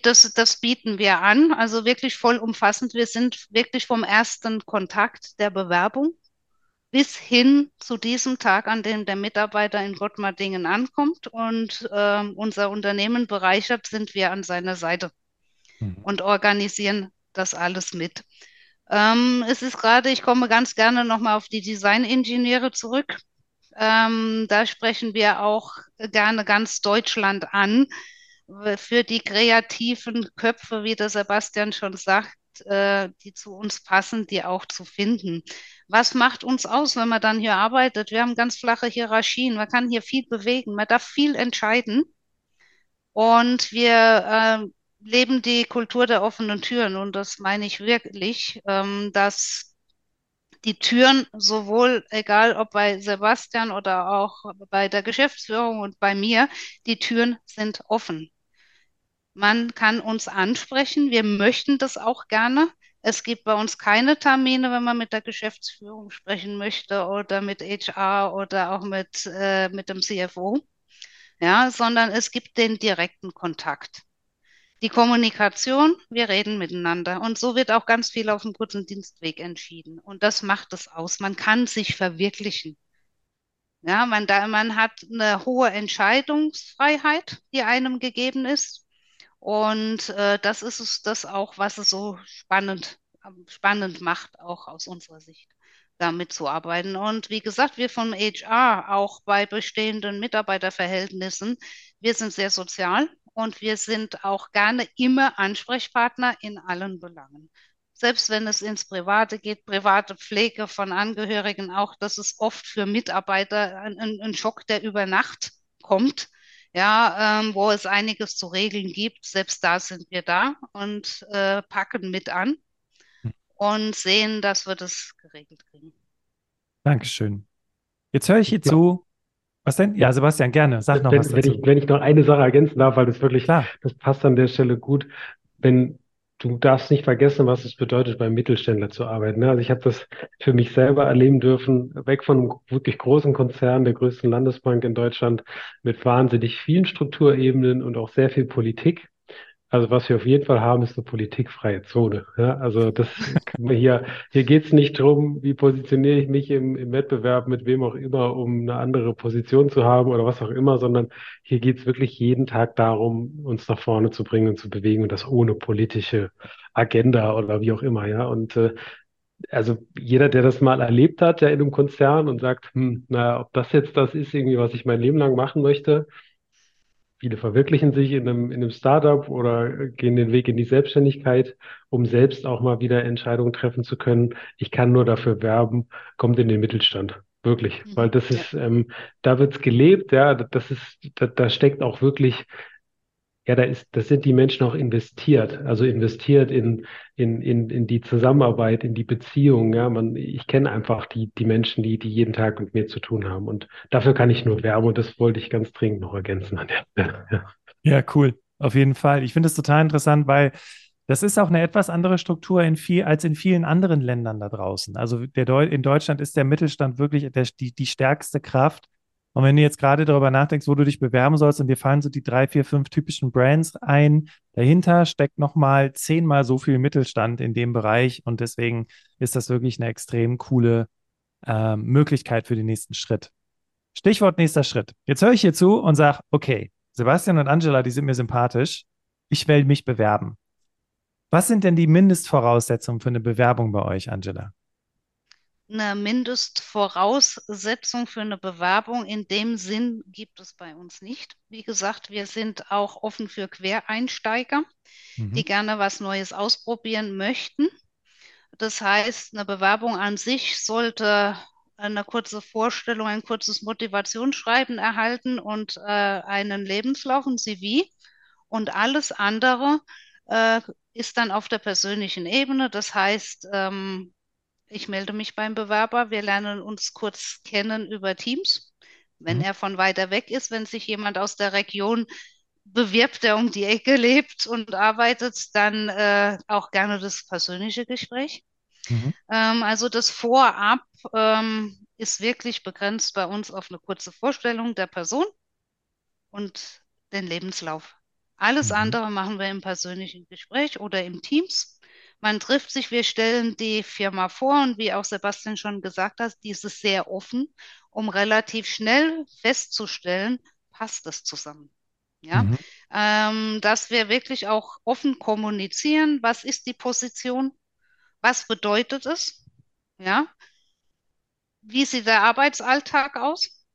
das, das bieten wir an, also wirklich vollumfassend. Wir sind wirklich vom ersten Kontakt der Bewerbung bis hin zu diesem Tag, an dem der Mitarbeiter in Gottmardingen ankommt und äh, unser Unternehmen bereichert, sind wir an seiner Seite mhm. und organisieren das alles mit. Ähm, es ist gerade, ich komme ganz gerne nochmal auf die Designingenieure zurück. Ähm, da sprechen wir auch gerne ganz Deutschland an. Für die kreativen Köpfe, wie der Sebastian schon sagt, äh, die zu uns passen, die auch zu finden. Was macht uns aus, wenn man dann hier arbeitet? Wir haben ganz flache Hierarchien. Man kann hier viel bewegen. Man darf viel entscheiden. Und wir äh, leben die Kultur der offenen Türen. Und das meine ich wirklich, ähm, dass die Türen sowohl, egal ob bei Sebastian oder auch bei der Geschäftsführung und bei mir, die Türen sind offen. Man kann uns ansprechen. Wir möchten das auch gerne. Es gibt bei uns keine Termine, wenn man mit der Geschäftsführung sprechen möchte oder mit HR oder auch mit, äh, mit dem CFO, ja, sondern es gibt den direkten Kontakt. Die Kommunikation, wir reden miteinander. Und so wird auch ganz viel auf dem kurzen Dienstweg entschieden. Und das macht es aus. Man kann sich verwirklichen. Ja, man, da, man hat eine hohe Entscheidungsfreiheit, die einem gegeben ist. Und äh, das ist es das auch, was es so spannend, spannend macht, auch aus unserer Sicht, damit zu arbeiten. Und wie gesagt, wir vom HR auch bei bestehenden Mitarbeiterverhältnissen, wir sind sehr sozial und wir sind auch gerne immer Ansprechpartner in allen Belangen. Selbst wenn es ins Private geht, private Pflege von Angehörigen auch, das ist oft für Mitarbeiter ein, ein Schock, der über Nacht kommt ja, ähm, wo es einiges zu regeln gibt. Selbst da sind wir da und äh, packen mit an hm. und sehen, dass wir das geregelt kriegen. Dankeschön. Jetzt höre ich hier ja. zu. Was denn? Ja, Sebastian, gerne. Sag noch wenn, was dazu. Wenn ich, wenn ich noch eine Sache ergänzen darf, weil das wirklich, Klar. das passt an der Stelle gut. Wenn du darfst nicht vergessen, was es bedeutet, beim Mittelständler zu arbeiten. Ne? Also ich habe das für mich selber erleben dürfen, weg von einem wirklich großen Konzern, der größten Landesbank in Deutschland, mit wahnsinnig vielen Strukturebenen und auch sehr viel Politik. Also was wir auf jeden Fall haben, ist eine politikfreie Zone. Ja, also das kann man hier, hier geht es nicht drum, wie positioniere ich mich im, im Wettbewerb mit wem auch immer, um eine andere Position zu haben oder was auch immer, sondern hier geht es wirklich jeden Tag darum, uns nach vorne zu bringen und zu bewegen und das ohne politische Agenda oder wie auch immer. Ja, und äh, also jeder, der das mal erlebt hat, ja in einem Konzern und sagt, hm, naja, ob das jetzt das ist, irgendwie, was ich mein Leben lang machen möchte, Viele verwirklichen sich in einem, in einem Startup oder gehen den Weg in die Selbstständigkeit, um selbst auch mal wieder Entscheidungen treffen zu können. Ich kann nur dafür werben, kommt in den Mittelstand. Wirklich. Mhm. Weil das ist, ähm, da wird's gelebt, ja, das ist, da, da steckt auch wirklich ja, da ist, das sind die Menschen auch investiert, also investiert in, in, in, in die Zusammenarbeit, in die Beziehung. Ja, man, ich kenne einfach die, die Menschen, die, die jeden Tag mit mir zu tun haben. Und dafür kann ich nur werben und das wollte ich ganz dringend noch ergänzen an der Stelle. Ja. cool. Auf jeden Fall. Ich finde es total interessant, weil das ist auch eine etwas andere Struktur in viel, als in vielen anderen Ländern da draußen. Also der Deu in Deutschland ist der Mittelstand wirklich der, die, die stärkste Kraft. Und wenn du jetzt gerade darüber nachdenkst, wo du dich bewerben sollst, und dir fallen so die drei, vier, fünf typischen Brands ein, dahinter steckt nochmal zehnmal so viel Mittelstand in dem Bereich. Und deswegen ist das wirklich eine extrem coole äh, Möglichkeit für den nächsten Schritt. Stichwort nächster Schritt. Jetzt höre ich hier zu und sage, okay, Sebastian und Angela, die sind mir sympathisch. Ich will mich bewerben. Was sind denn die Mindestvoraussetzungen für eine Bewerbung bei euch, Angela? Eine Mindestvoraussetzung für eine Bewerbung in dem Sinn gibt es bei uns nicht. Wie gesagt, wir sind auch offen für Quereinsteiger, mhm. die gerne was Neues ausprobieren möchten. Das heißt, eine Bewerbung an sich sollte eine kurze Vorstellung, ein kurzes Motivationsschreiben erhalten und äh, einen Lebenslauf, ein CV. Und alles andere äh, ist dann auf der persönlichen Ebene. Das heißt, ähm, ich melde mich beim Bewerber, wir lernen uns kurz kennen über Teams. Wenn Mhm. er von weiter weg ist, wenn sich jemand aus der Region bewirbt, der um die Ecke lebt und arbeitet, dann äh, auch gerne das persönliche Gespräch. Mhm. Ähm, also das Vorab ähm, ist wirklich begrenzt bei uns auf eine kurze Vorstellung der Person und den Lebenslauf. Alles Mhm. andere machen wir im persönlichen Gespräch oder im Teams. Man trifft sich, wir stellen die Firma vor und wie auch Sebastian schon gesagt hat, dies ist sehr offen, um relativ schnell festzustellen, passt es zusammen. Ja, Mhm. ähm, dass wir wirklich auch offen kommunizieren, was ist die Position, was bedeutet es, ja, wie sieht der Arbeitsalltag aus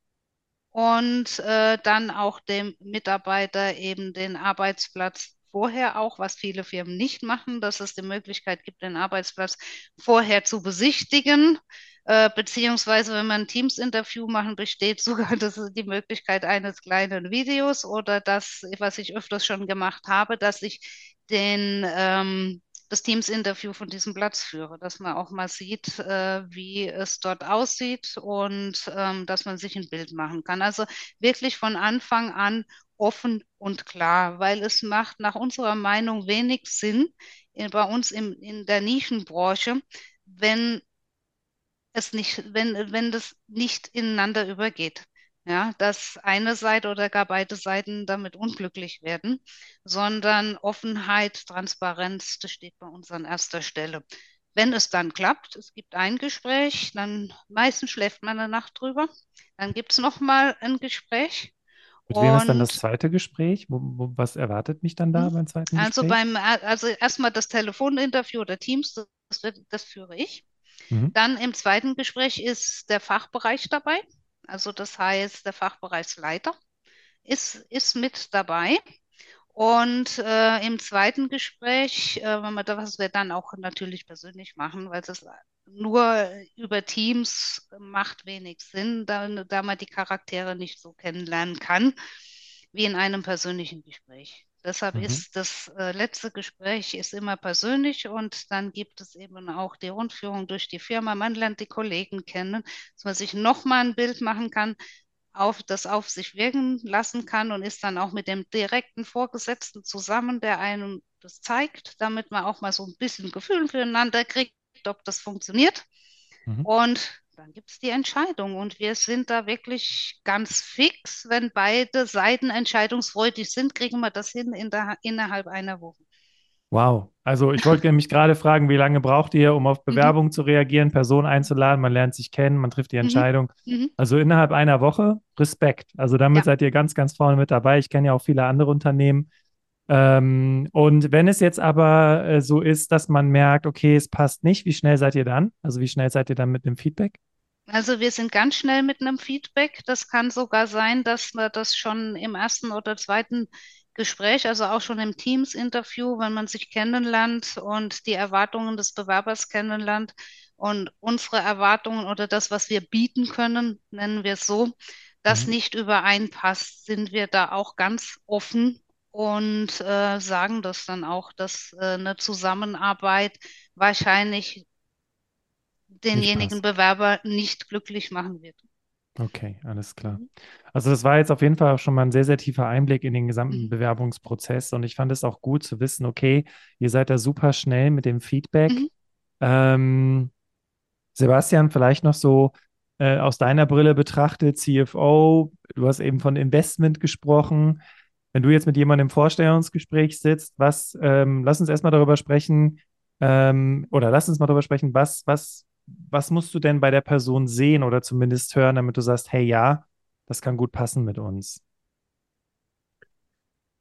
und äh, dann auch dem Mitarbeiter eben den Arbeitsplatz vorher auch, was viele Firmen nicht machen, dass es die Möglichkeit gibt, den Arbeitsplatz vorher zu besichtigen. Äh, beziehungsweise, wenn man ein Teams-Interview machen, besteht sogar das die Möglichkeit eines kleinen Videos oder das, was ich öfters schon gemacht habe, dass ich den ähm, das Teams-Interview von diesem Platz führe, dass man auch mal sieht, äh, wie es dort aussieht und ähm, dass man sich ein Bild machen kann. Also wirklich von Anfang an offen und klar, weil es macht nach unserer Meinung wenig Sinn in, bei uns im, in der Nischenbranche, wenn es nicht, wenn, wenn das nicht ineinander übergeht. Ja, dass eine Seite oder gar beide Seiten damit unglücklich werden, sondern Offenheit, Transparenz, das steht bei uns an erster Stelle. Wenn es dann klappt, es gibt ein Gespräch, dann meistens schläft man eine Nacht drüber, dann gibt es nochmal ein Gespräch. Mit wem ist dann das zweite Gespräch? Wo, wo, was erwartet mich dann da hm, beim zweiten also Gespräch? beim, also erstmal das Telefoninterview oder Teams, das, wird, das führe ich. Mhm. Dann im zweiten Gespräch ist der Fachbereich dabei. Also das heißt, der Fachbereichsleiter ist, ist mit dabei. Und äh, im zweiten Gespräch, äh, das, was wir dann auch natürlich persönlich machen, weil das nur über Teams macht wenig Sinn, da, da man die Charaktere nicht so kennenlernen kann, wie in einem persönlichen Gespräch. Deshalb Mhm. ist das äh, letzte Gespräch ist immer persönlich und dann gibt es eben auch die Rundführung durch die Firma. Man lernt die Kollegen kennen, dass man sich nochmal ein Bild machen kann, auf, das auf sich wirken lassen kann und ist dann auch mit dem direkten Vorgesetzten zusammen, der einem das zeigt, damit man auch mal so ein bisschen Gefühl füreinander kriegt, ob das funktioniert. Mhm. Und dann gibt es die Entscheidung. Und wir sind da wirklich ganz fix. Wenn beide Seiten entscheidungsfreudig sind, kriegen wir das hin in der, innerhalb einer Woche. Wow. Also ich wollte mich gerade fragen, wie lange braucht ihr, um auf Mhm. Bewerbungen zu reagieren, Personen einzuladen, man lernt sich kennen, man trifft die Mhm. Entscheidung. Mhm. Also innerhalb einer Woche, Respekt. Also damit Ja. seid ihr ganz, ganz vorne mit dabei. Ich kenne ja auch viele andere Unternehmen. Ähm, und wenn es jetzt aber äh, so ist, dass man merkt, okay, es passt nicht, wie schnell seid ihr dann? Also wie schnell seid ihr dann mit dem Feedback? Also wir sind ganz schnell mit einem Feedback. Das kann sogar sein, dass wir das schon im ersten oder zweiten Gespräch, also auch schon im Teams-Interview, wenn man sich kennenlernt und die Erwartungen des Bewerbers kennenlernt und unsere Erwartungen oder das, was wir bieten können, nennen wir es so, das Mhm. nicht übereinpasst, sind wir da auch ganz offen und äh, sagen das dann auch, dass äh, eine Zusammenarbeit wahrscheinlich denjenigen. Bewerber nicht glücklich machen wird. Okay, alles klar. Mhm. Also das war jetzt auf jeden Fall auch schon mal ein sehr, sehr tiefer Einblick in den gesamten Mhm. Bewerbungsprozess und ich fand es auch gut zu wissen, okay, ihr seid da super schnell mit dem Feedback. Mhm. Ähm, Sebastian, vielleicht noch so äh, aus deiner Brille betrachtet, CFO, du hast eben von Investment gesprochen. Wenn du jetzt mit jemandem im Vorstellungsgespräch sitzt, was, ähm, lass uns erstmal darüber sprechen, ähm, oder lass uns mal darüber sprechen, was, was, was musst du denn bei der Person sehen oder zumindest hören, damit du sagst, hey, ja, das kann gut passen mit uns.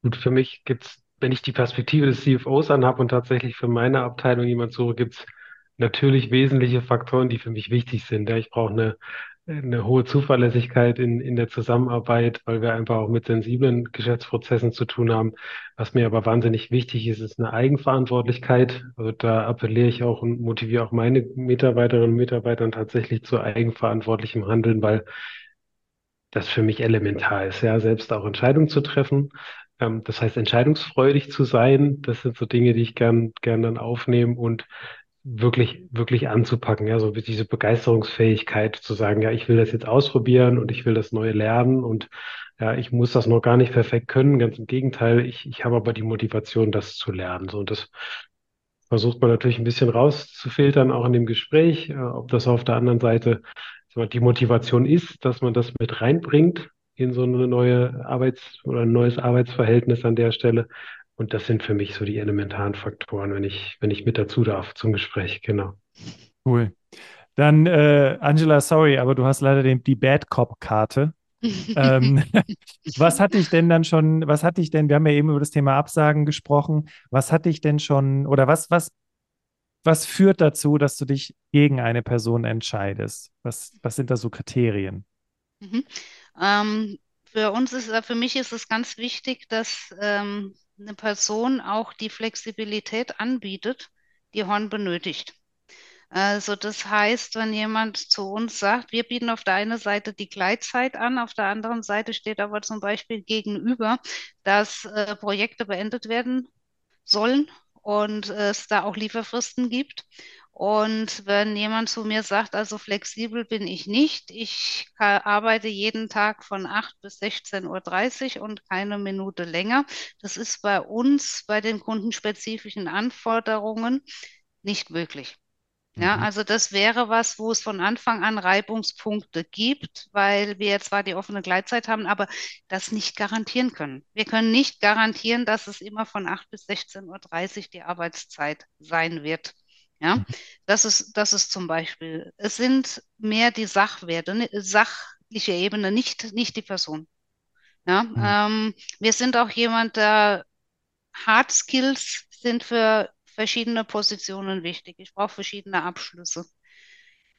Und für mich gibt's, wenn ich die Perspektive des CFOs anhabe und tatsächlich für meine Abteilung jemand suche, gibt's natürlich wesentliche Faktoren, die für mich wichtig sind. Ja, ich brauche eine eine hohe Zuverlässigkeit in, in der Zusammenarbeit, weil wir einfach auch mit sensiblen Geschäftsprozessen zu tun haben. Was mir aber wahnsinnig wichtig ist, ist eine Eigenverantwortlichkeit. Also da appelliere ich auch und motiviere auch meine Mitarbeiterinnen und Mitarbeiter tatsächlich zu eigenverantwortlichem Handeln, weil das für mich elementar ist, ja, selbst auch Entscheidungen zu treffen. Ähm, das heißt, entscheidungsfreudig zu sein, das sind so Dinge, die ich gern, gern dann aufnehme und wirklich, wirklich anzupacken, ja, so diese Begeisterungsfähigkeit zu sagen, ja, ich will das jetzt ausprobieren und ich will das Neue lernen und ja, ich muss das noch gar nicht perfekt können, ganz im Gegenteil, ich, ich habe aber die Motivation, das zu lernen. So, und das versucht man natürlich ein bisschen rauszufiltern, auch in dem Gespräch, äh, ob das auf der anderen Seite die Motivation ist, dass man das mit reinbringt in so eine neue Arbeits- oder ein neues Arbeitsverhältnis an der Stelle. Und das sind für mich so die elementaren Faktoren, wenn ich, wenn ich mit dazu darf zum Gespräch, genau. Cool. Dann, äh, Angela, sorry, aber du hast leider den, die Bad Cop-Karte. ähm, was hatte ich denn dann schon, was hatte ich denn, wir haben ja eben über das Thema Absagen gesprochen, was hatte ich denn schon, oder was, was, was führt dazu, dass du dich gegen eine Person entscheidest? Was, was sind da so Kriterien? Mhm. Ähm, für uns ist, für mich ist es ganz wichtig, dass ähm, eine Person auch die Flexibilität anbietet, die Horn benötigt. Also das heißt, wenn jemand zu uns sagt, wir bieten auf der einen Seite die Gleitzeit an, auf der anderen Seite steht aber zum Beispiel gegenüber, dass äh, Projekte beendet werden sollen und es da auch Lieferfristen gibt. Und wenn jemand zu mir sagt, also flexibel bin ich nicht, ich arbeite jeden Tag von 8 bis 16.30 Uhr und keine Minute länger, das ist bei uns bei den kundenspezifischen Anforderungen nicht möglich. Ja, mhm. also das wäre was, wo es von Anfang an Reibungspunkte gibt, weil wir zwar die offene Gleitzeit haben, aber das nicht garantieren können. Wir können nicht garantieren, dass es immer von 8 bis 16.30 Uhr die Arbeitszeit sein wird. Ja, mhm. das ist, das ist zum Beispiel, es sind mehr die Sachwerte, ne, sachliche Ebene, nicht, nicht die Person. Ja, mhm. ähm, wir sind auch jemand, der Hard Skills sind für verschiedene Positionen wichtig. Ich brauche verschiedene Abschlüsse.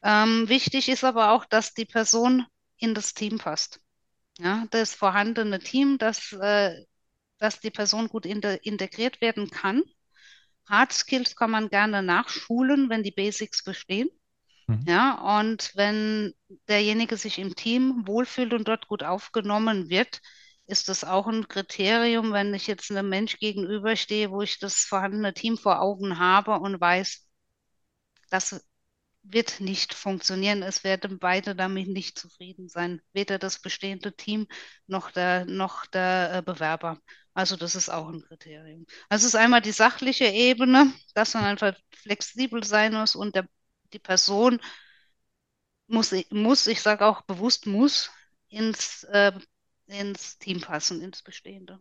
Ähm, wichtig ist aber auch, dass die Person in das Team passt. Ja, das vorhandene Team, dass, äh, dass die Person gut in integriert werden kann Hard Skills kann man gerne nachschulen, wenn die Basics bestehen. Mhm. Ja, und wenn derjenige sich im Team wohlfühlt und dort gut aufgenommen wird, ist das auch ein Kriterium, wenn ich jetzt einem Mensch gegenüberstehe, wo ich das vorhandene Team vor Augen habe und weiß, das wird nicht funktionieren. Es werden beide damit nicht zufrieden sein, weder das bestehende Team noch der, noch der äh, Bewerber. Also das ist auch ein Kriterium. Also es ist einmal die sachliche Ebene, dass man einfach flexibel sein muss und der, die Person muss, muss ich sage auch bewusst muss, ins, äh, ins Team passen, ins Bestehende.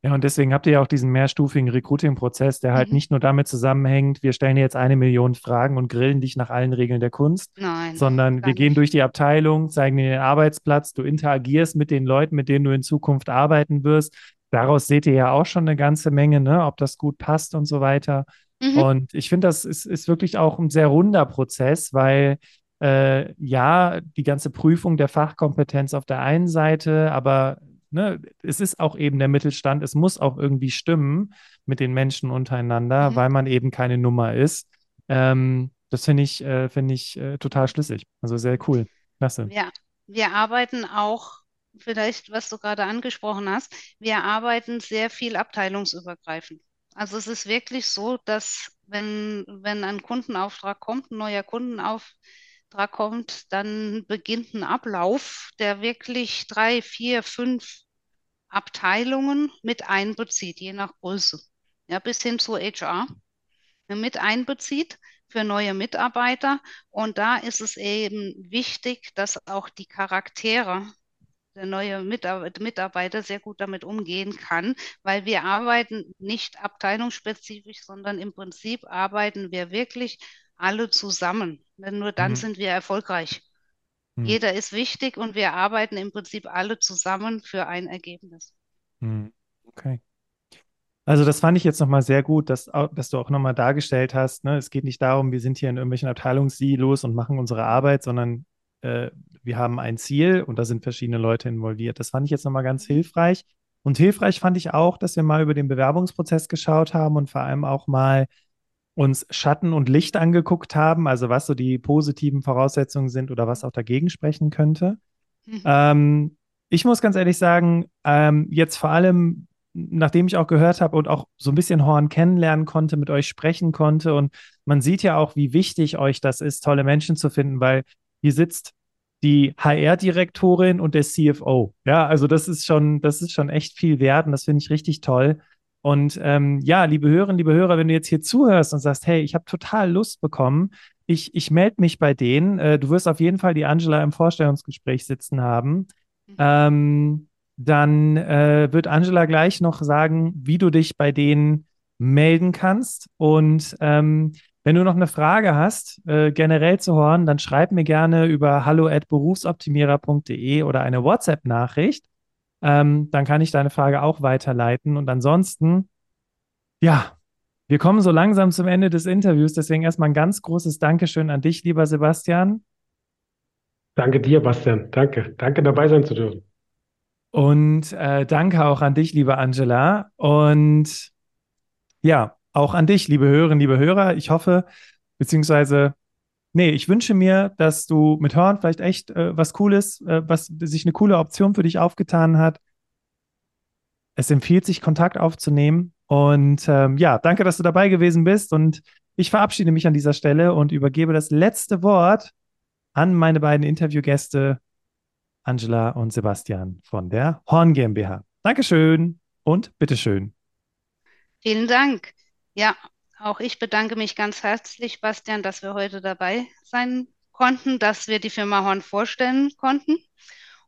Ja, und deswegen habt ihr ja auch diesen mehrstufigen Recruiting-Prozess, der halt mhm. nicht nur damit zusammenhängt, wir stellen dir jetzt eine Million Fragen und grillen dich nach allen Regeln der Kunst, Nein, sondern wir gehen durch die Abteilung, zeigen dir den Arbeitsplatz, du interagierst mit den Leuten, mit denen du in Zukunft arbeiten wirst. Daraus seht ihr ja auch schon eine ganze Menge, ne, ob das gut passt und so weiter. Mhm. Und ich finde, das ist, ist wirklich auch ein sehr runder Prozess, weil äh, ja, die ganze Prüfung der Fachkompetenz auf der einen Seite, aber ne, es ist auch eben der Mittelstand, es muss auch irgendwie stimmen mit den Menschen untereinander, mhm. weil man eben keine Nummer ist. Ähm, das finde ich, äh, finde ich äh, total schlüssig. Also sehr cool. Klasse. Ja, wir arbeiten auch, vielleicht, was du gerade angesprochen hast, wir arbeiten sehr viel abteilungsübergreifend. Also es ist wirklich so, dass wenn, wenn ein Kundenauftrag kommt, ein neuer Kundenauftrag kommt, dann beginnt ein Ablauf, der wirklich drei, vier, fünf Abteilungen mit einbezieht, je nach Größe, ja, bis hin zu HR mit einbezieht für neue Mitarbeiter. Und da ist es eben wichtig, dass auch die Charaktere der neue Mitarbeiter sehr gut damit umgehen kann, weil wir arbeiten nicht abteilungsspezifisch, sondern im Prinzip arbeiten wir wirklich alle zusammen. Denn nur dann mhm. sind wir erfolgreich. Hm. Jeder ist wichtig und wir arbeiten im Prinzip alle zusammen für ein Ergebnis. Hm. Okay. Also das fand ich jetzt nochmal sehr gut, dass, dass du auch nochmal dargestellt hast, ne? es geht nicht darum, wir sind hier in irgendwelchen Abteilungssilos und machen unsere Arbeit, sondern äh, wir haben ein Ziel und da sind verschiedene Leute involviert. Das fand ich jetzt nochmal ganz hilfreich. Und hilfreich fand ich auch, dass wir mal über den Bewerbungsprozess geschaut haben und vor allem auch mal uns Schatten und Licht angeguckt haben, also was so die positiven Voraussetzungen sind oder was auch dagegen sprechen könnte. Mhm. Ähm, ich muss ganz ehrlich sagen, ähm, jetzt vor allem, nachdem ich auch gehört habe und auch so ein bisschen Horn kennenlernen konnte, mit euch sprechen konnte und man sieht ja auch, wie wichtig euch das ist, tolle Menschen zu finden, weil hier sitzt die HR-Direktorin und der CFO. Ja, also das ist schon, das ist schon echt viel wert und das finde ich richtig toll. Und ähm, ja, liebe Hörerinnen, liebe Hörer, wenn du jetzt hier zuhörst und sagst, hey, ich habe total Lust bekommen, ich, ich melde mich bei denen. Äh, du wirst auf jeden Fall die Angela im Vorstellungsgespräch sitzen haben. Mhm. Ähm, dann äh, wird Angela gleich noch sagen, wie du dich bei denen melden kannst. Und ähm, wenn du noch eine Frage hast, äh, generell zu Horn, dann schreib mir gerne über hallo@berufsoptimierer.de oder eine WhatsApp-Nachricht. Ähm, dann kann ich deine Frage auch weiterleiten. Und ansonsten, ja, wir kommen so langsam zum Ende des Interviews. Deswegen erstmal ein ganz großes Dankeschön an dich, lieber Sebastian. Danke dir, Bastian. Danke. Danke, dabei sein zu dürfen. Und äh, danke auch an dich, liebe Angela. Und ja, auch an dich, liebe Hörerinnen, liebe Hörer. Ich hoffe, beziehungsweise, nee, ich wünsche mir, dass du mit Hören vielleicht echt äh, was Cooles, äh, was sich eine coole Option für dich aufgetan hat. Es empfiehlt sich, Kontakt aufzunehmen. Und ähm, ja, danke, dass du dabei gewesen bist. Und ich verabschiede mich an dieser Stelle und übergebe das letzte Wort an meine beiden Interviewgäste, Angela und Sebastian von der Horn GmbH. Dankeschön und bitteschön. Vielen Dank. Ja, auch ich bedanke mich ganz herzlich, Bastian, dass wir heute dabei sein konnten, dass wir die Firma Horn vorstellen konnten.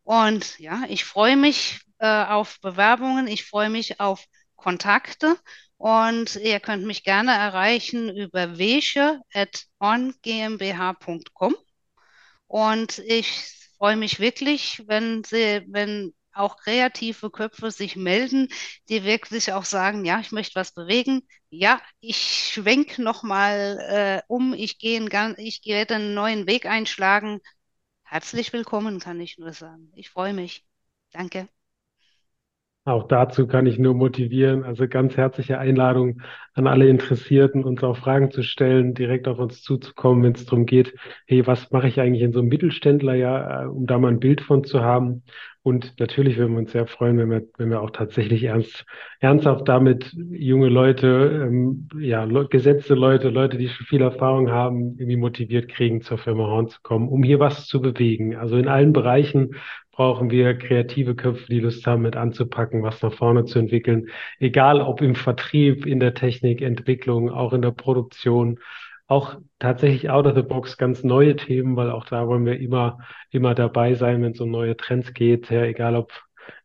Und ja, ich freue mich äh, auf Bewerbungen, ich freue mich auf Kontakte und ihr könnt mich gerne erreichen über wesche.horngmbh.com. Und ich freue mich wirklich, wenn Sie, wenn auch kreative Köpfe sich melden, die wirklich auch sagen, ja, ich möchte was bewegen. Ja, ich schwenke nochmal äh, um, ich gehe ich werde einen neuen Weg einschlagen. Herzlich willkommen, kann ich nur sagen. Ich freue mich. Danke. Auch dazu kann ich nur motivieren. Also ganz herzliche Einladung an alle Interessierten, uns auch Fragen zu stellen, direkt auf uns zuzukommen, wenn es darum geht, hey, was mache ich eigentlich in so einem Mittelständler, ja, äh, um da mal ein Bild von zu haben. Und natürlich würden wir uns sehr freuen, wenn wir, wenn wir auch tatsächlich ernst, ernsthaft damit junge Leute, ähm, ja, le gesetzte Leute, Leute, die schon viel Erfahrung haben, irgendwie motiviert kriegen, zur Firma Horn zu kommen, um hier was zu bewegen. Also in allen Bereichen brauchen wir kreative Köpfe, die Lust haben, mit anzupacken, was nach vorne zu entwickeln. Egal ob im Vertrieb, in der Technik, Entwicklung, auch in der Produktion, auch tatsächlich out of the box ganz neue Themen, weil auch da wollen wir immer, immer dabei sein, wenn es um neue Trends geht, ja, egal ob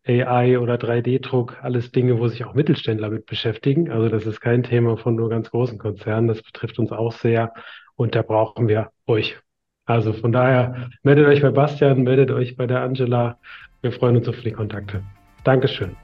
AI oder 3D-Druck, alles Dinge, wo sich auch Mittelständler mit beschäftigen. Also das ist kein Thema von nur ganz großen Konzernen, das betrifft uns auch sehr und da brauchen wir euch. Also von daher meldet euch bei Bastian, meldet euch bei der Angela. Wir freuen uns auf die Kontakte. Dankeschön.